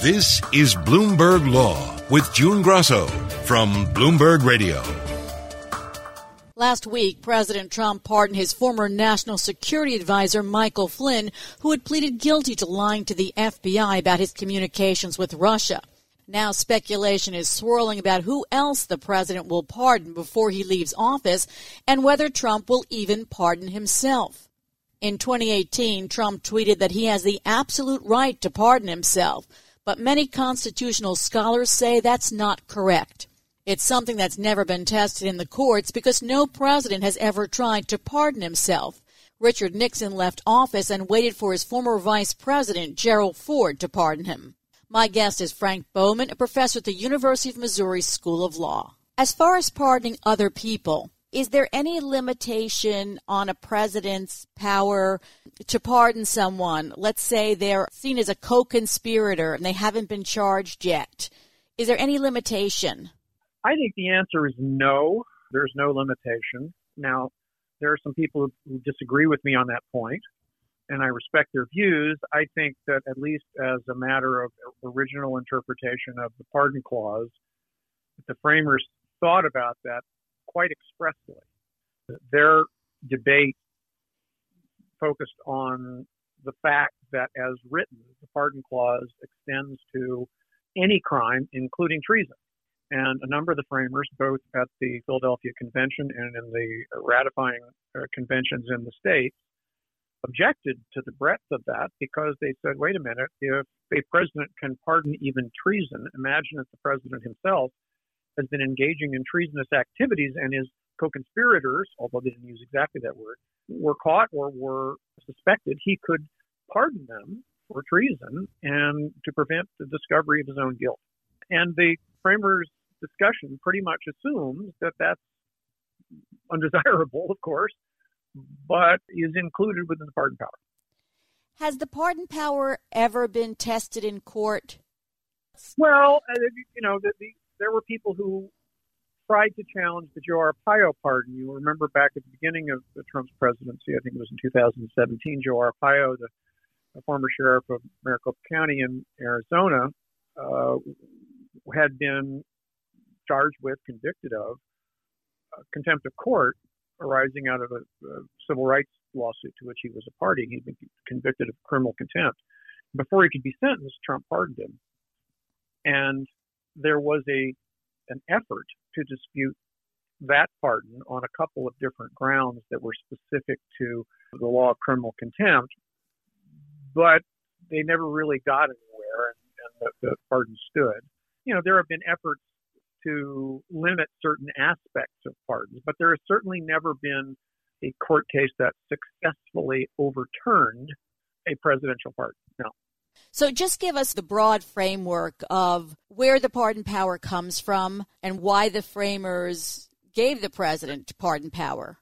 This is Bloomberg Law with June Grosso from Bloomberg Radio. Last week, President Trump pardoned his former national security advisor, Michael Flynn, who had pleaded guilty to lying to the FBI about his communications with Russia. Now speculation is swirling about who else the president will pardon before he leaves office and whether Trump will even pardon himself. In 2018, Trump tweeted that he has the absolute right to pardon himself but many constitutional scholars say that's not correct. It's something that's never been tested in the courts because no president has ever tried to pardon himself. Richard Nixon left office and waited for his former vice president, Gerald Ford, to pardon him. My guest is Frank Bowman, a professor at the University of Missouri School of Law. As far as pardoning other people, is there any limitation on a president's power to pardon someone? Let's say they're seen as a co conspirator and they haven't been charged yet. Is there any limitation? I think the answer is no. There's no limitation. Now, there are some people who disagree with me on that point, and I respect their views. I think that, at least as a matter of original interpretation of the pardon clause, the framers thought about that quite expressly. Their debate focused on the fact that, as written, the pardon clause extends to any crime, including treason. And a number of the framers, both at the Philadelphia Convention and in the ratifying uh, conventions in the states, objected to the breadth of that because they said, wait a minute, if a president can pardon even treason, imagine if the president himself has been engaging in treasonous activities and his co-conspirators, although they didn't use exactly that word, were caught or were suspected, he could pardon them for treason and to prevent the discovery of his own guilt. And the framers' discussion pretty much assumes that that's undesirable, of course, but is included within the pardon power. Has the pardon power ever been tested in court? Well, uh, you know, the, the, there were people who tried to challenge the Joe Arpaio pardon. You remember back at the beginning of the Trump's presidency, I think it was in 2017, Joe Arpaio, the, the former sheriff of Maricopa County in Arizona, uh, had been charged with, convicted of, uh, contempt of court arising out of a, a, civil rights lawsuit to which he was a party. He'd been convicted of criminal contempt. Before he could be sentenced, Trump pardoned him. And there was a an effort to dispute that pardon on a couple of different grounds that were specific to the law of criminal contempt, but they never really got anywhere, and, and the, the pardon stood. You know, there have been efforts to limit certain aspects of pardons, but there has certainly never been a court case that successfully overturned a presidential pardon. No. So just give us the broad framework of where the pardon power comes from and why the framers gave the president pardon power.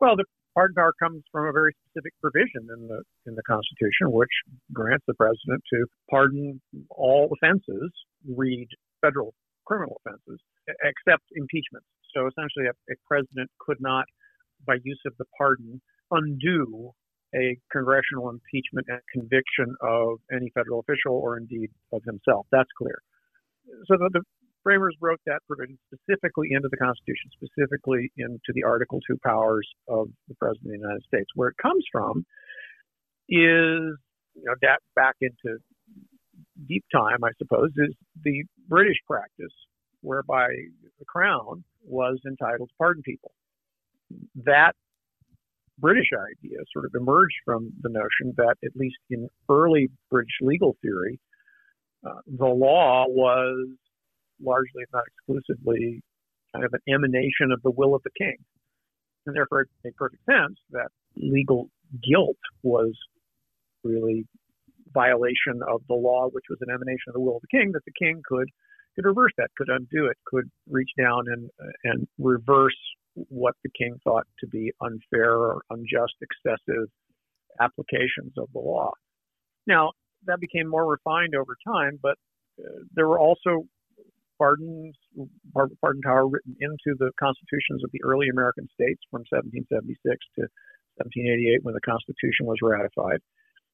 Well, the pardon power comes from a very specific provision in the in the Constitution, which grants the president to pardon all offenses, read federal criminal offenses, except impeachments. So essentially, a, a president could not, by use of the pardon, undo a congressional impeachment and conviction of any federal official or indeed of himself. That's clear. So the, the framers wrote that provision specifically into the Constitution, specifically into the Article 2 powers of the President of the United States. Where it comes from is, you know, that back into deep time, I suppose, is the British practice whereby the Crown was entitled to pardon people. That British idea sort of emerged from the notion that, at least in early British legal theory, uh, the law was largely, if not exclusively, kind of an emanation of the will of the king. And therefore, it made perfect sense that legal guilt was really violation of the law, which was an emanation of the will of the king, that the king could could reverse that, could undo it, could reach down and and reverse what the king thought to be unfair or unjust, excessive applications of the law. Now that became more refined over time, but uh, there were also pardons, pardon power written into the constitutions of the early American states from 1776 to 1788 when the Constitution was ratified.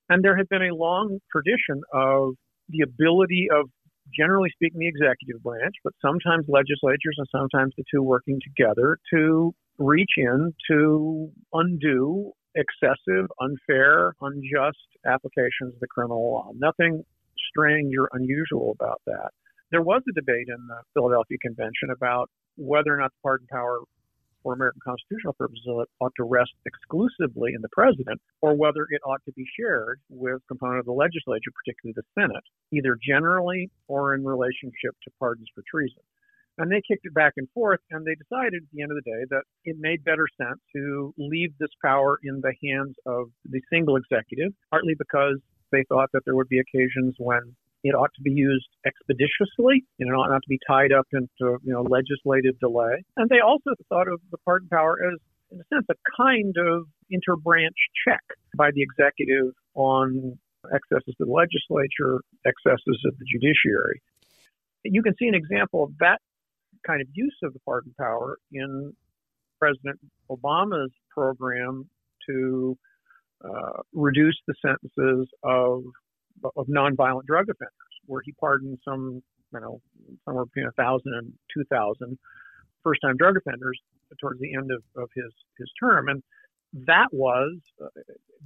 And there had been a long tradition of the ability of, generally speaking, the executive branch, but sometimes legislatures and sometimes the two working together to reach in to undo excessive, unfair, unjust applications of the criminal law. Nothing strange or unusual about that. There was a debate in the Philadelphia Convention about whether or not the pardon power for American constitutional purposes ought to rest exclusively in the president or whether it ought to be shared with component of the legislature, particularly the Senate, either generally or in relationship to pardons for treason. And they kicked it back and forth, and they decided at the end of the day that it made better sense to leave this power in the hands of the single executive, partly because they thought that there would be occasions when it ought to be used expeditiously. It ought not to be tied up into you know legislative delay. And they also thought of the pardon power as, in a sense, a kind of interbranch check by the executive on excesses of the legislature, excesses of the judiciary. You can see an example of that kind of use of the pardon power in President Obama's program to uh, reduce the sentences of of nonviolent drug offenders, where he pardoned some, you know, somewhere between a thousand and two thousand first-time drug offenders towards the end of, of his his term, and that was uh,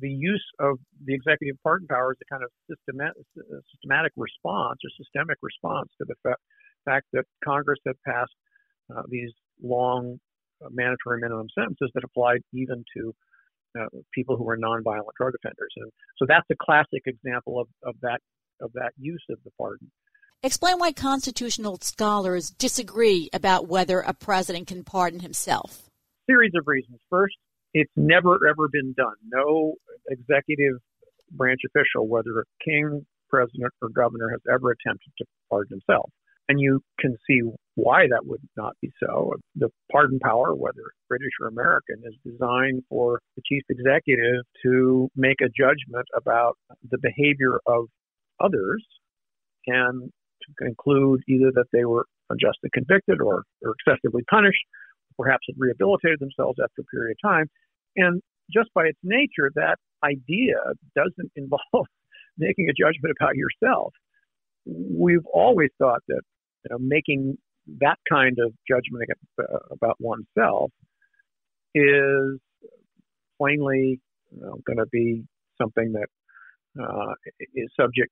the use of the executive pardon power as a kind of systematic, systematic response or systemic response to the fa- fact that Congress had passed uh, these long uh, mandatory minimum sentences that applied even to uh, people who are nonviolent drug offenders. And so that's a classic example of, of that of that use of the pardon. Explain why constitutional scholars disagree about whether a president can pardon himself. Series of reasons. First, it's never ever been done. No executive branch official, whether a king, president, or governor, has ever attempted to pardon himself. And you can see why that would not be so. The pardon power, whether British or American, is designed for the chief executive to make a judgment about the behavior of others and to conclude either that they were unjustly convicted or, or excessively punished, perhaps had rehabilitated themselves after a period of time. And just by its nature, that idea doesn't involve making a judgment about yourself. We've always thought that you know, making that kind of judgment uh, about oneself is plainly you know, going to be something that uh, is subject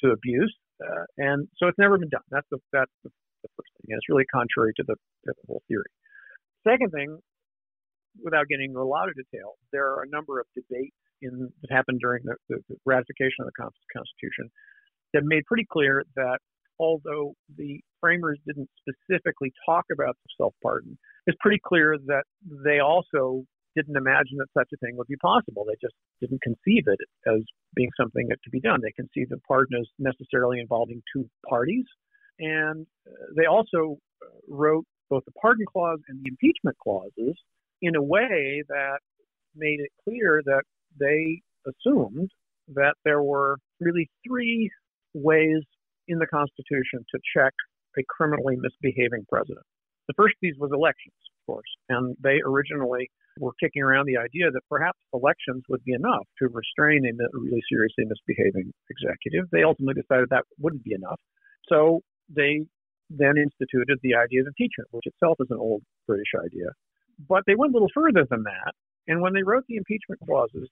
to abuse, uh, and so it's never been done. That's the that's the, the first thing. And it's really contrary to the, to the whole theory. Second thing, without getting into a lot of detail, there are a number of debates in that happened during the, the, the ratification of the Constitution that made pretty clear that although the framers didn't specifically talk about the self pardon, it's pretty clear that they also didn't imagine that such a thing would be possible. They just didn't conceive it as being something that could be done. They conceived of pardon as necessarily involving two parties. And uh, they also uh, wrote both the pardon clause and the impeachment clauses in a way that made it clear that they assumed that there were really three ways in the Constitution to check a criminally misbehaving president. The first of these was elections, of course, and they originally were kicking around the idea that perhaps elections would be enough to restrain a really seriously misbehaving executive. They ultimately decided that wouldn't be enough. So they then instituted the idea of impeachment, which itself is an old British idea. But they went a little further than that. And when they wrote the impeachment clauses,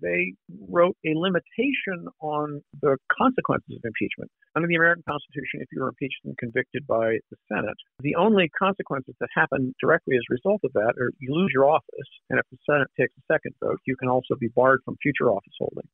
they wrote a limitation on the consequences of impeachment. Under the American Constitution, if you are impeached and convicted by the Senate, the only consequences that happen directly as a result of that are you lose your office, and if the Senate takes a second vote, you can also be barred from future office holding.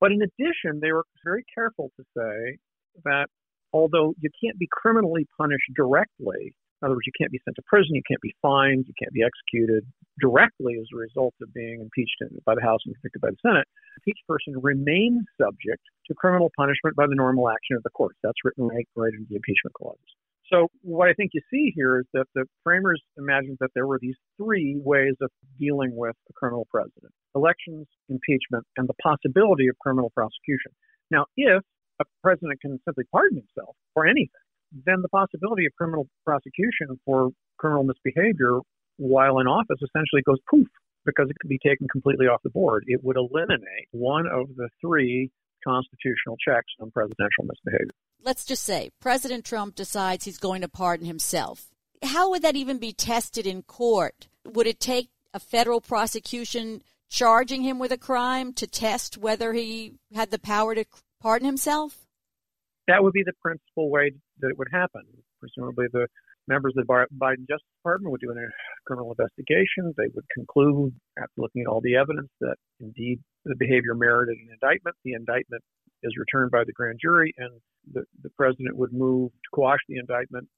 But in addition, they were very careful to say that although you can't be criminally punished directly In other words, you can't be sent to prison, you can't be fined, you can't be executed directly as a result of being impeached by the House and convicted by the Senate. Each person remains subject to criminal punishment by the normal action of the courts. That's written right, right into the impeachment clauses. So what I think you see here is that the framers imagined that there were these three ways of dealing with a criminal president: elections, impeachment, and the possibility of criminal prosecution. Now, if a president can simply pardon himself for anything, then the possibility of criminal prosecution for criminal misbehavior while in office essentially goes poof because it could be taken completely off the board. It would eliminate one of the three constitutional checks on presidential misbehavior. Let's just say President Trump decides he's going to pardon himself. How would that even be tested in court? Would it take a federal prosecution charging him with a crime to test whether he had the power to pardon himself? That would be the principal way that it would happen. Presumably, the members of the Biden Justice Department would do a criminal investigation. They would conclude, after looking at all the evidence, that indeed the behavior merited an indictment. The indictment is returned by the grand jury, and the, the president would move to quash the indictment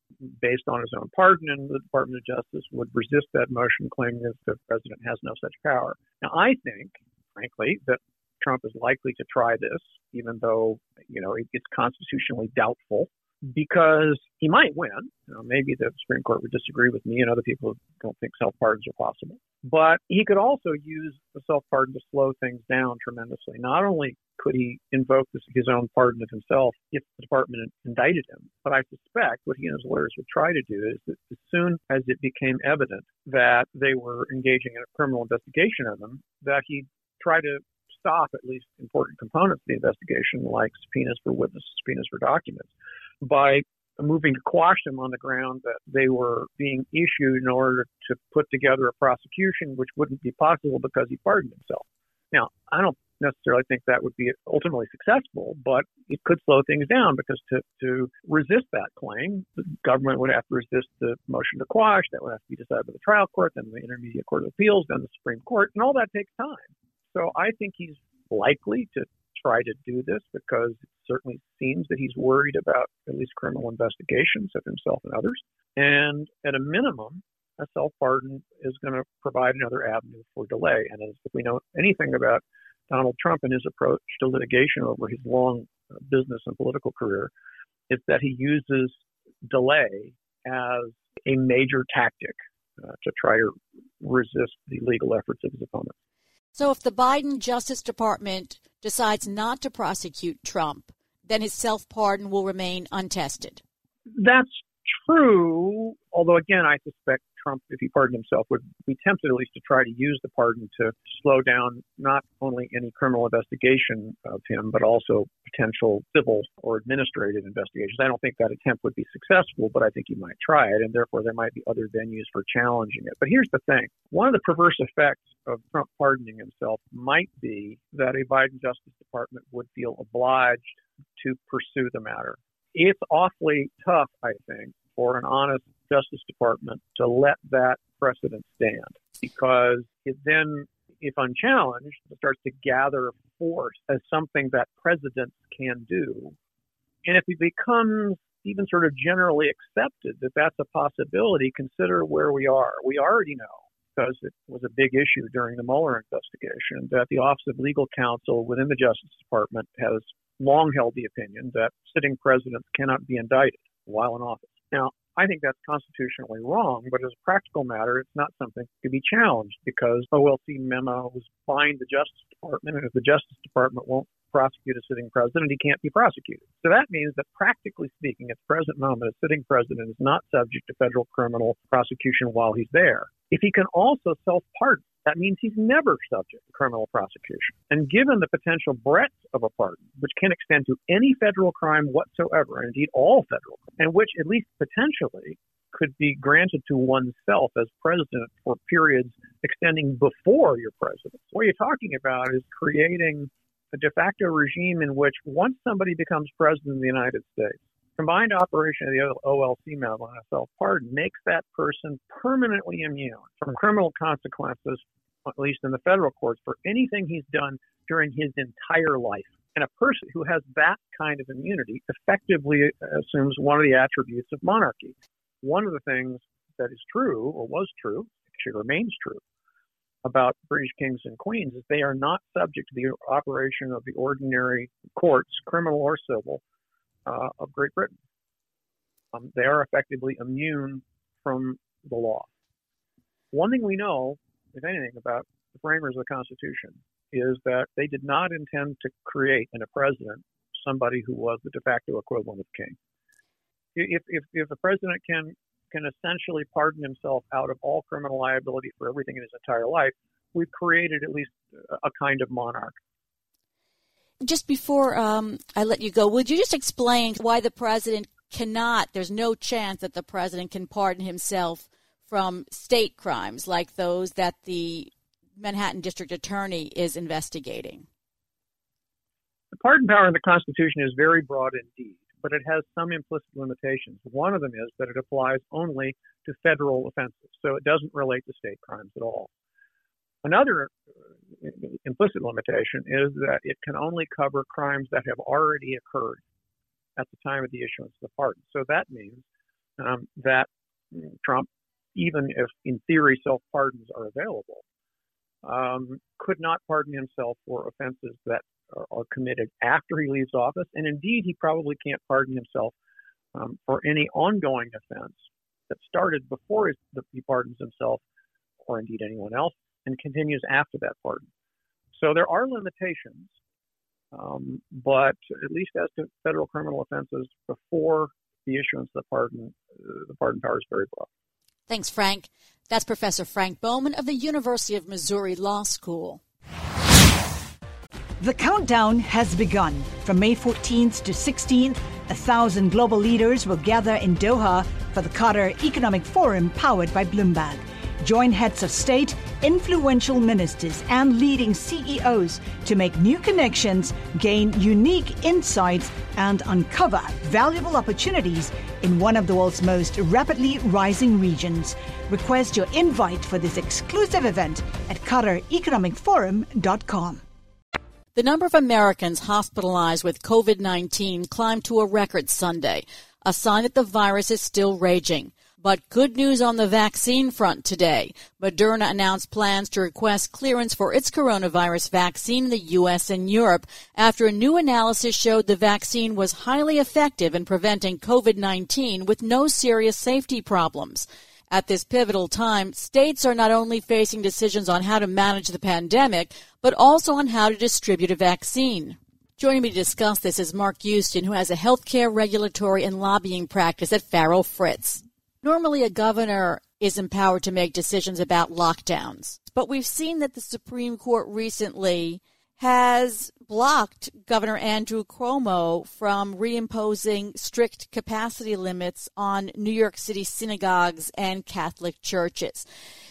based on his own pardon, and the Department of Justice would resist that motion, claiming that the president has no such power. Now, I think, frankly, that Trump is likely to try this, even though you know it's constitutionally doubtful because he might win. You know, maybe the Supreme Court would disagree with me and other people don't think self pardons are possible. But he could also use the self pardon to slow things down tremendously. Not only could he invoke his own pardon of himself if the department indicted him, but I suspect what he and his lawyers would try to do is that as soon as it became evident that they were engaging in a criminal investigation of him, that he'd try to stop at least important components of the investigation, like subpoenas for witnesses, subpoenas for documents by moving to quash them on the ground that they were being issued in order to put together a prosecution, which wouldn't be possible because he pardoned himself. Now, I don't necessarily think that would be ultimately successful, but it could slow things down because to, to resist that claim, the government would have to resist the motion to quash. That would have to be decided by the trial court, then the Intermediate Court of Appeals, then the Supreme Court, and all that takes time. So I think he's likely to try to do this because it certainly seems that he's worried about at least criminal investigations of himself and others. And at a minimum, a self pardon is going to provide another avenue for delay. And as if we know anything about Donald Trump and his approach to litigation over his long uh, business and political career, it's that he uses delay as a major tactic uh, to try to resist the legal efforts of his opponents. So if the Biden Justice Department decides not to prosecute Trump, then his self pardon will remain untested. That's true, although again, I suspect Trump, if he pardoned himself, would be tempted at least to try to use the pardon to slow down not only any criminal investigation of him, but also potential civil or administrative investigations. I don't think that attempt would be successful, but I think he might try it, and therefore there might be other venues for challenging it. But here's the thing one of the perverse effects of Trump pardoning himself might be that a Biden Justice Department would feel obliged to pursue the matter. It's awfully tough, I think, for an honest Justice Department to let that precedent stand because it then, if unchallenged, starts to gather force as something that presidents can do. And if it becomes even sort of generally accepted that that's a possibility, consider where we are. We already know, because it was a big issue during the Mueller investigation, that the Office of Legal Counsel within the Justice Department has long held the opinion that sitting presidents cannot be indicted while in office. Now, I think that's constitutionally wrong, but as a practical matter, it's not something can be challenged because OLC memos bind the Justice Department, and if the Justice Department won't prosecute a sitting president, he can't be prosecuted. So that means that practically speaking, at the present moment, a sitting president is not subject to federal criminal prosecution while he's there. If he can also self pardon, that means he's never subject to criminal prosecution. And given the potential breadth of a pardon, which can extend to any federal crime whatsoever, and indeed all federal, and which at least potentially could be granted to oneself as president for periods extending before you're president. What you're talking about is creating a de facto regime in which once somebody becomes president of the United States, combined operation of the OLC memo and a self pardon makes that person permanently immune from criminal consequences at least in the federal courts, for anything he's done during his entire life. And a person who has that kind of immunity effectively assumes one of the attributes of monarchy. One of the things that is true, or was true, actually remains true, about British kings and queens is they are not subject to the operation of the ordinary courts, criminal or civil, uh, of Great Britain. Um, they are effectively immune from the law. One thing we know, if anything, about the framers of the Constitution is that they did not intend to create in a president somebody who was the de facto equivalent of king. If, if, if a president can can essentially pardon himself out of all criminal liability for everything in his entire life, we've created at least a kind of monarch. Just before um, I let you go, would you just explain why the president cannot, there's no chance that the president can pardon himself from state crimes like those that the Manhattan District Attorney is investigating? The pardon power in the Constitution is very broad indeed, but it has some implicit limitations. One of them is that it applies only to federal offenses, so it doesn't relate to state crimes at all. Another uh, implicit limitation is that it can only cover crimes that have already occurred at the time of the issuance of the pardon. So that means um, that Trump, even if in theory self pardons are available, um, could not pardon himself for offenses that are, are, committed after he leaves office. And indeed, he probably can't pardon himself um, for any ongoing offense that started before he pardons himself, or indeed anyone else, and continues after that pardon. So there are limitations, um, but at least as to federal criminal offenses before the issuance of the pardon, uh, the pardon power is very broad. Thanks, Frank. That's Professor Frank Bowman of the University of Missouri Law School. The countdown has begun. From May 14th to 16th, a thousand global leaders will gather in Doha for the Qatar Economic Forum powered by Bloomberg. Join heads of state, influential ministers, and leading CEOs to make new connections, gain unique insights, and uncover valuable opportunities in one of the world's most rapidly rising regions. Request your invite for this exclusive event at QatarEconomicForum.com. The number of Americans hospitalized with COVID 19 climbed to a record Sunday, a sign that the virus is still raging. But good news on the vaccine front today. Moderna announced plans to request clearance for its coronavirus vaccine in the U.S. and Europe after a new analysis showed the vaccine was highly effective in preventing COVID-19 with no serious safety problems. At this pivotal time, states are not only facing decisions on how to manage the pandemic, but also on how to distribute a vaccine. Joining me to discuss this is Mark Houston, who has a healthcare regulatory and lobbying practice at Farrell Fritz. Normally, a governor is empowered to make decisions about lockdowns, but we've seen that the Supreme Court recently has blocked Governor Andrew Cuomo from reimposing strict capacity limits on New York City synagogues and Catholic churches.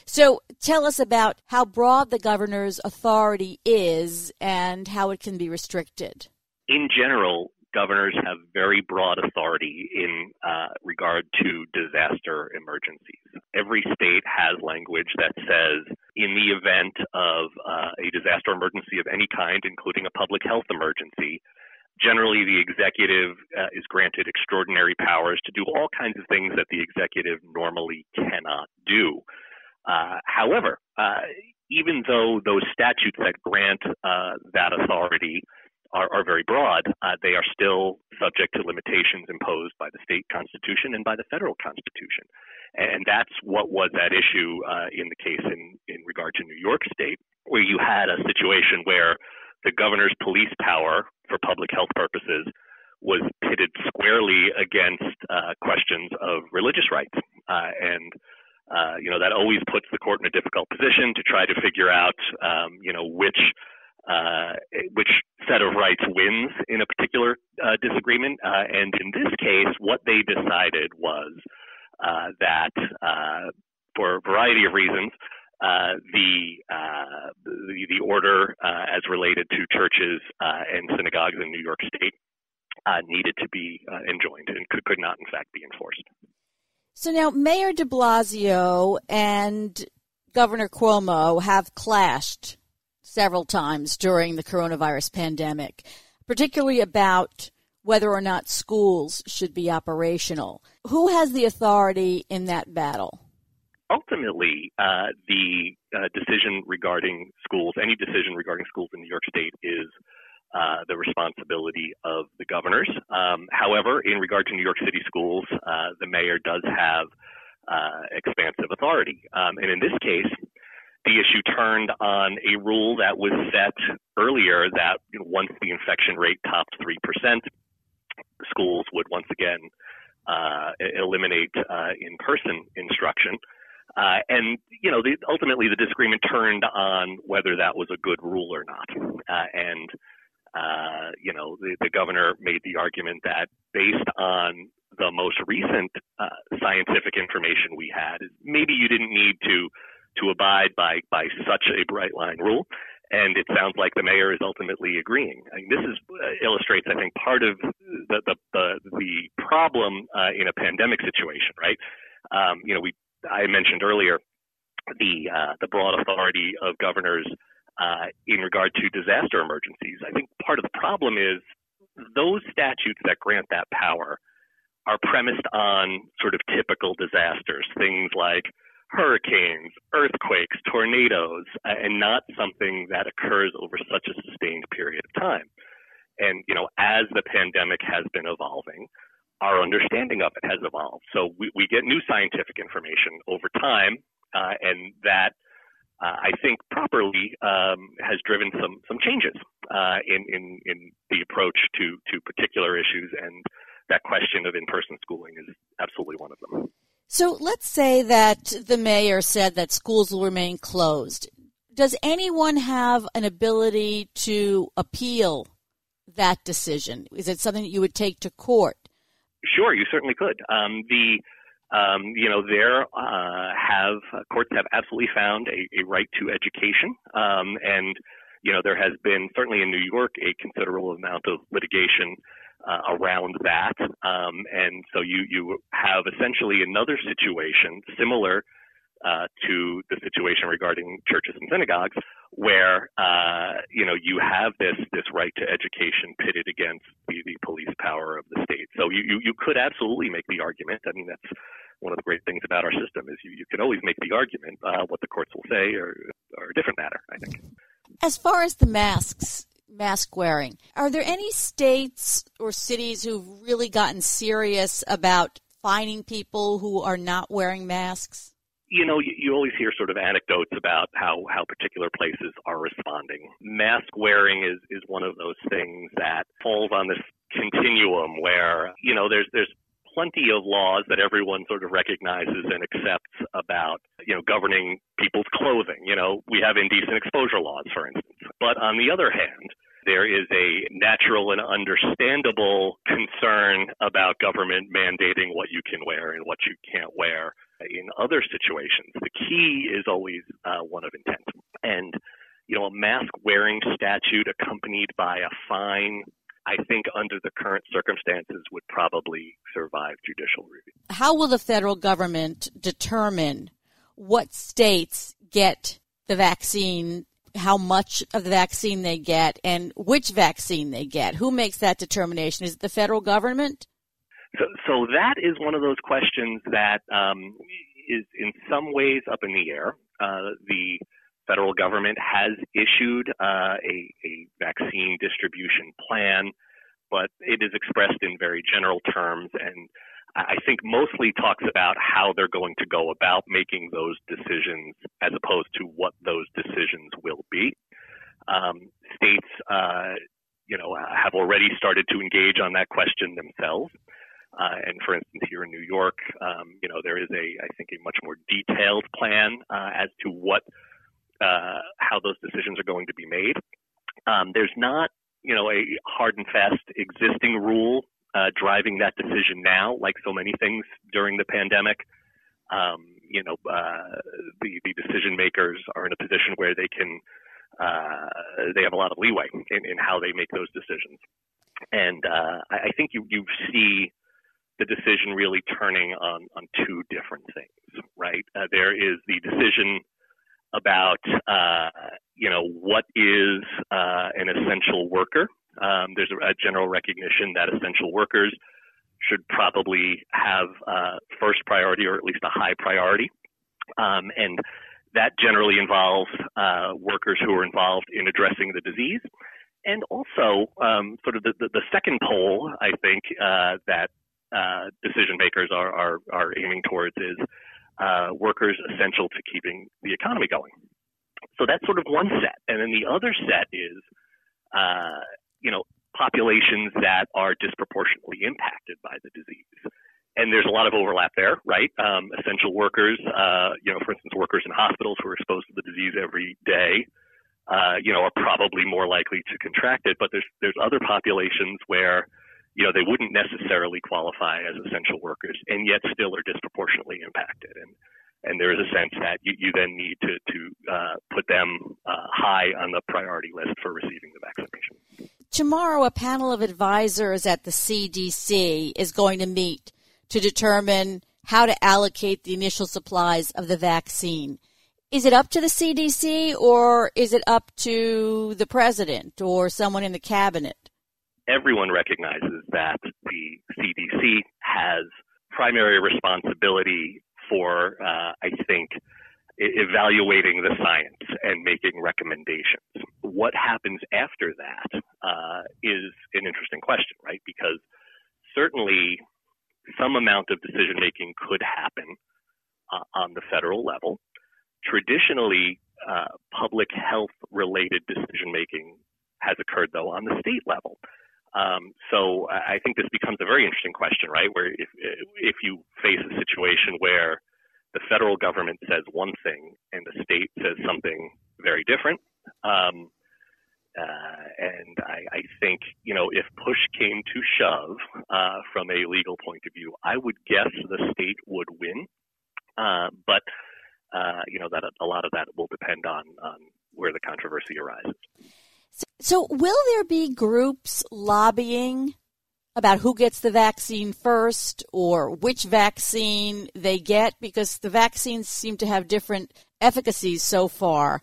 So tell us about how broad the governor's authority is and how it can be restricted. In general, governors have very broad authority in uh, regard to disaster emergencies. Every state has language that says, in the event of uh, a disaster emergency of any kind, including a public health emergency, generally the executive uh, is granted extraordinary powers to do all kinds of things that the executive normally cannot do. Uh, however, uh, even though those statutes that grant uh, that authority very broad, uh, they are still subject to limitations imposed by the state constitution and by the federal constitution. And that's what was at issue uh, in the case in, in regard to New York State, where you had a situation where the governor's police power for public health purposes was pitted squarely against uh, questions of religious rights. Uh, and uh, you know that always puts the court in a difficult position to try to figure out, um, you know, which uh, which set of rights wins in a particular uh, disagreement. Uh, and in this case, what they decided was uh, that, uh, for a variety of reasons, uh, the, the, the order as related to churches and synagogues in New York State needed to be enjoined and could, could not, in fact, be enforced. So now, Mayor De Blasio and Governor Cuomo have clashed several times during the coronavirus pandemic, particularly about whether or not schools should be operational. Who has the authority in that battle? Ultimately, uh, the uh, decision regarding schools, any decision regarding schools in New York State is uh, the responsibility of the governors. Um, however, in regard to New York City schools, uh, the mayor does have uh, expansive authority. Um, and in this case, the issue turned on a rule that was set earlier that you know, once the infection rate topped 3%, schools would once again uh, eliminate uh, in-person instruction. Uh, and you know, the, ultimately, the disagreement turned on whether that was a good rule or not. Uh, and uh, you know, the, the, governor made the argument that based on the most recent uh, scientific information we had, maybe you didn't need to to abide by by such a bright line rule and it sounds like the mayor is ultimately agreeing. I mean, this is uh, illustrates, I think, part of the the the, the problem uh, in a pandemic situation, right? Um, you know, we I mentioned earlier the uh, the broad authority of governors uh, in regard to disaster emergencies. I think part of the problem is those statutes that grant that power are premised on sort of typical disasters, things like hurricanes, earthquakes, tornadoes, uh, and not something that occurs over such a sustained period of time. And, you know, as the pandemic has been evolving, our understanding of it has evolved. So we, we get new scientific information over time, uh, and that uh, I think properly um, has driven some some changes uh, in, in in the approach to to particular issues, and that question of in-person schooling is absolutely one of them. So let's say that the mayor said that schools will remain closed. Does anyone have an ability to appeal that decision? Is it something that you would take to court? Sure, you certainly could. Um, the um, you know, there uh, have uh, courts have absolutely found a, a right to education, um, and you know there has been certainly in New York a considerable amount of litigation uh, around that. Um, and so you, you have essentially another situation similar uh, to the situation regarding churches and synagogues, where uh, you know you have this this right to education pitted against the, the police power of the state. So you, you you could absolutely make the argument. I mean, that's one of the great things about our system is you, you can always make the argument. Uh, what the courts will say are, or a different matter, I think. As far as the masks, mask wearing. Are there any states or cities who've really gotten serious about finding people who are not wearing masks? You know, you, you always hear sort of anecdotes about how, how particular places are responding. Mask wearing is, is one of those things that falls on this continuum where, you know, there's, there's plenty of laws that everyone sort of recognizes and accepts about, you know, governing people's clothing. You know, we have indecent exposure laws, for instance. But on the other hand, there is a natural and understandable concern about government mandating what you can wear and what you can't wear in other situations. The key is always uh, one of intent. And, you know, a mask wearing statute accompanied by a fine I think under the current circumstances would probably survive judicial review. How will the federal government determine what states get the vaccine, how much of the vaccine they get, and which vaccine they get? Who makes that determination? Is it the federal government? So, so that is one of those questions that um, is in some ways up in the air. Uh, the federal government has issued uh, a, a, vaccine distribution plan, but it is expressed in very general terms and I think mostly talks about how they're going to go about making those decisions as opposed to what those decisions will be. Um, states, uh, you know, have already started to engage on that question themselves. Uh, and for instance, here in New York, um, you know, there is a, I think, a much more detailed plan uh, as to what uh, how those decisions are going to be made. Um, there's not, you know, a hard and fast existing rule uh, driving that decision now, like so many things during the pandemic. Um, you know, uh, the, the decision makers are in a position where they can, uh, they have a lot of leeway in, in how they make those decisions. And uh, I, I think you, you see the decision really turning on, on two different things, right? Uh, there is the decision about uh, you know what is uh, an essential worker. Um, there's a, a, general recognition that essential workers should probably have uh, first priority or at least a high priority. Um, and that generally involves uh, workers who are involved in addressing the disease. And also, um, sort of the, the, the, second pole, I think, uh, that uh, decision makers are, are, are, aiming towards is uh, workers essential to keeping the economy going. So that's sort of one set. And then the other set is, uh, you know, populations that are disproportionately impacted by the disease. And there's a lot of overlap there, right? Um, essential workers, uh, you know, for instance, workers in hospitals who are exposed to the disease every day, uh, you know, are probably more likely to contract it. But there's there's other populations where, you know, they wouldn't necessarily qualify as essential workers, and yet still are disproportionately impacted. And and there is a sense that you, you then need to to uh, put them uh, high on the priority list for receiving the vaccination. Tomorrow, a panel of advisors at the CDC is going to meet to determine how to allocate the initial supplies of the vaccine. Is it up to the CDC or is it up to the president or someone in the cabinet? Everyone recognizes that the CDC has primary responsibility for, uh, I think, evaluating the science and making recommendations. What happens after that uh, is an interesting question, right? Because certainly some amount of decision making could happen uh, on the federal level. Traditionally, uh, public health related decision making has occurred though on the state level. Um, so I think this becomes a very interesting question, right? Where if if you face a situation where the federal government says one thing and the state says something very different. Um, uh, and I, I, think, you know, if push came to shove uh, from a legal point of view, I would guess the state would win. Uh, but, uh, you know, that a lot of that will depend on, on where the controversy arises. So, so, will there be groups lobbying about who gets the vaccine first or which vaccine they get because the vaccines seem to have different efficacies so far.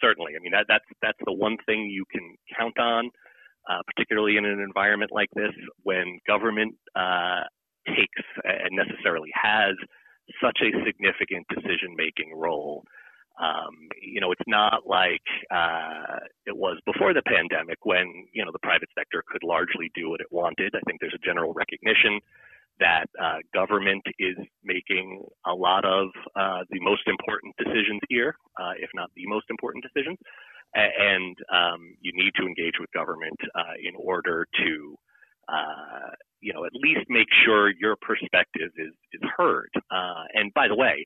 Certainly, I mean that, that's that's the one thing you can count on, uh, particularly in an environment like this when government uh, takes and necessarily has such a significant decision making role. Um, you know, it's not like uh, it was before the pandemic when, you know, the private sector could largely do what it wanted. I think there's a general recognition that uh, government is making a lot of uh, the most important decisions here, uh, if not the most important decisions. And um, you need to engage with government uh, in order to, uh, you know, at least make sure your perspective is, is heard. and by the way,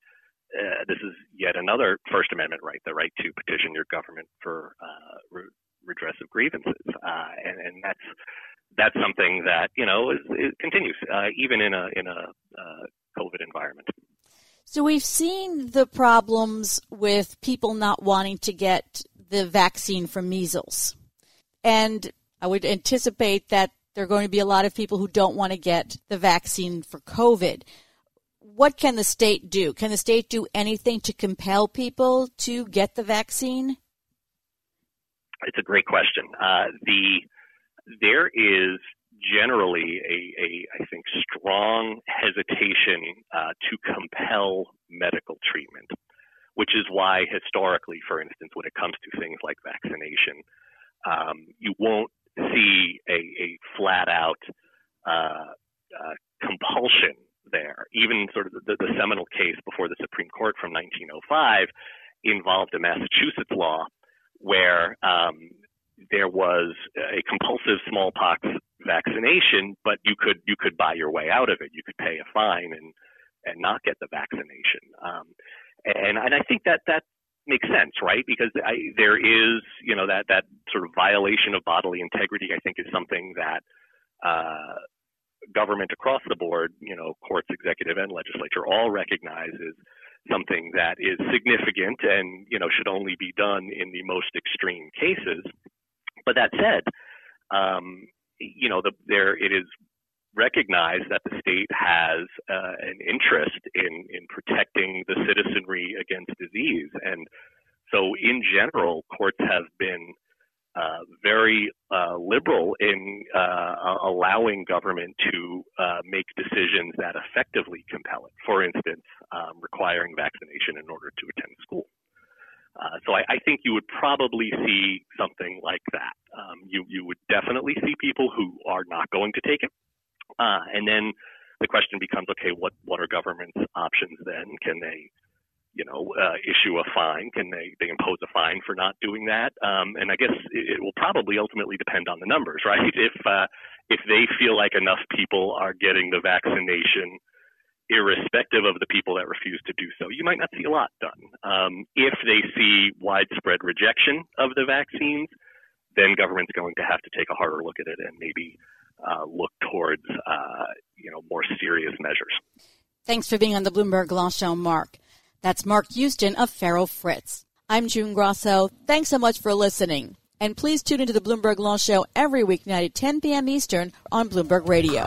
uh, this is yet another First Amendment right, the right to petition your government for uh, re- redress of grievances, uh, and, and, that's that's something that you know is, is continues uh, even in a in a uh, COVID environment. So we've seen the problems with people not wanting to get the vaccine for measles, and I would anticipate that there are going to be a lot of people who don't want to get the vaccine for COVID what can the state do? Can the state do anything to compel people to get the vaccine? It's a great question. Uh, the there is generally a, a I think strong hesitation uh, to compel medical treatment, which is why historically, for instance, when it comes to things like vaccination, um, you won't see a, a flat out uh, uh compulsion there. Even sort of the, the seminal case before the Supreme Court from 1905 involved a Massachusetts law where um, there was a compulsive smallpox vaccination, but you could you could buy your way out of it. You could pay a fine and and not get the vaccination. Um, and and I think that that makes sense, right? Because I, there is you know that that sort of violation of bodily integrity. I think is something that uh, government across the board, you know, courts, executive, and legislature all recognizes something that is significant and, you know, should only be done in the most extreme cases. But that said, um, you know, the, there it is recognized that the state has uh, an interest in in protecting the citizenry against disease, and so in general, courts have been uh, very uh, liberal in uh, allowing government to uh, make decisions that effectively compel it. For instance, um, requiring vaccination in order to attend school. Uh, so I, I, think you would probably see something like that. Um, you you would definitely see people who are not going to take it, uh, and then the question becomes, okay, what what are government's options then? Can they you know, uh, issue a fine? Can they, they impose a fine for not doing that? Um, and I guess it, it, will probably ultimately depend on the numbers, right? If uh, if they feel like enough people are getting the vaccination, irrespective of the people that refuse to do so, you might not see a lot done. Um, if they see widespread rejection of the vaccines, then government's going to have to take a harder look at it and maybe uh, look towards uh, you know more serious measures. Thanks for being on the Bloomberg Law Show, Mark. That's Mark Houston of Farrell Fritz. I'm June Grosso. Thanks so much for listening. And please tune into the Bloomberg Law Show every weeknight at 10 p.m. Eastern on Bloomberg Radio.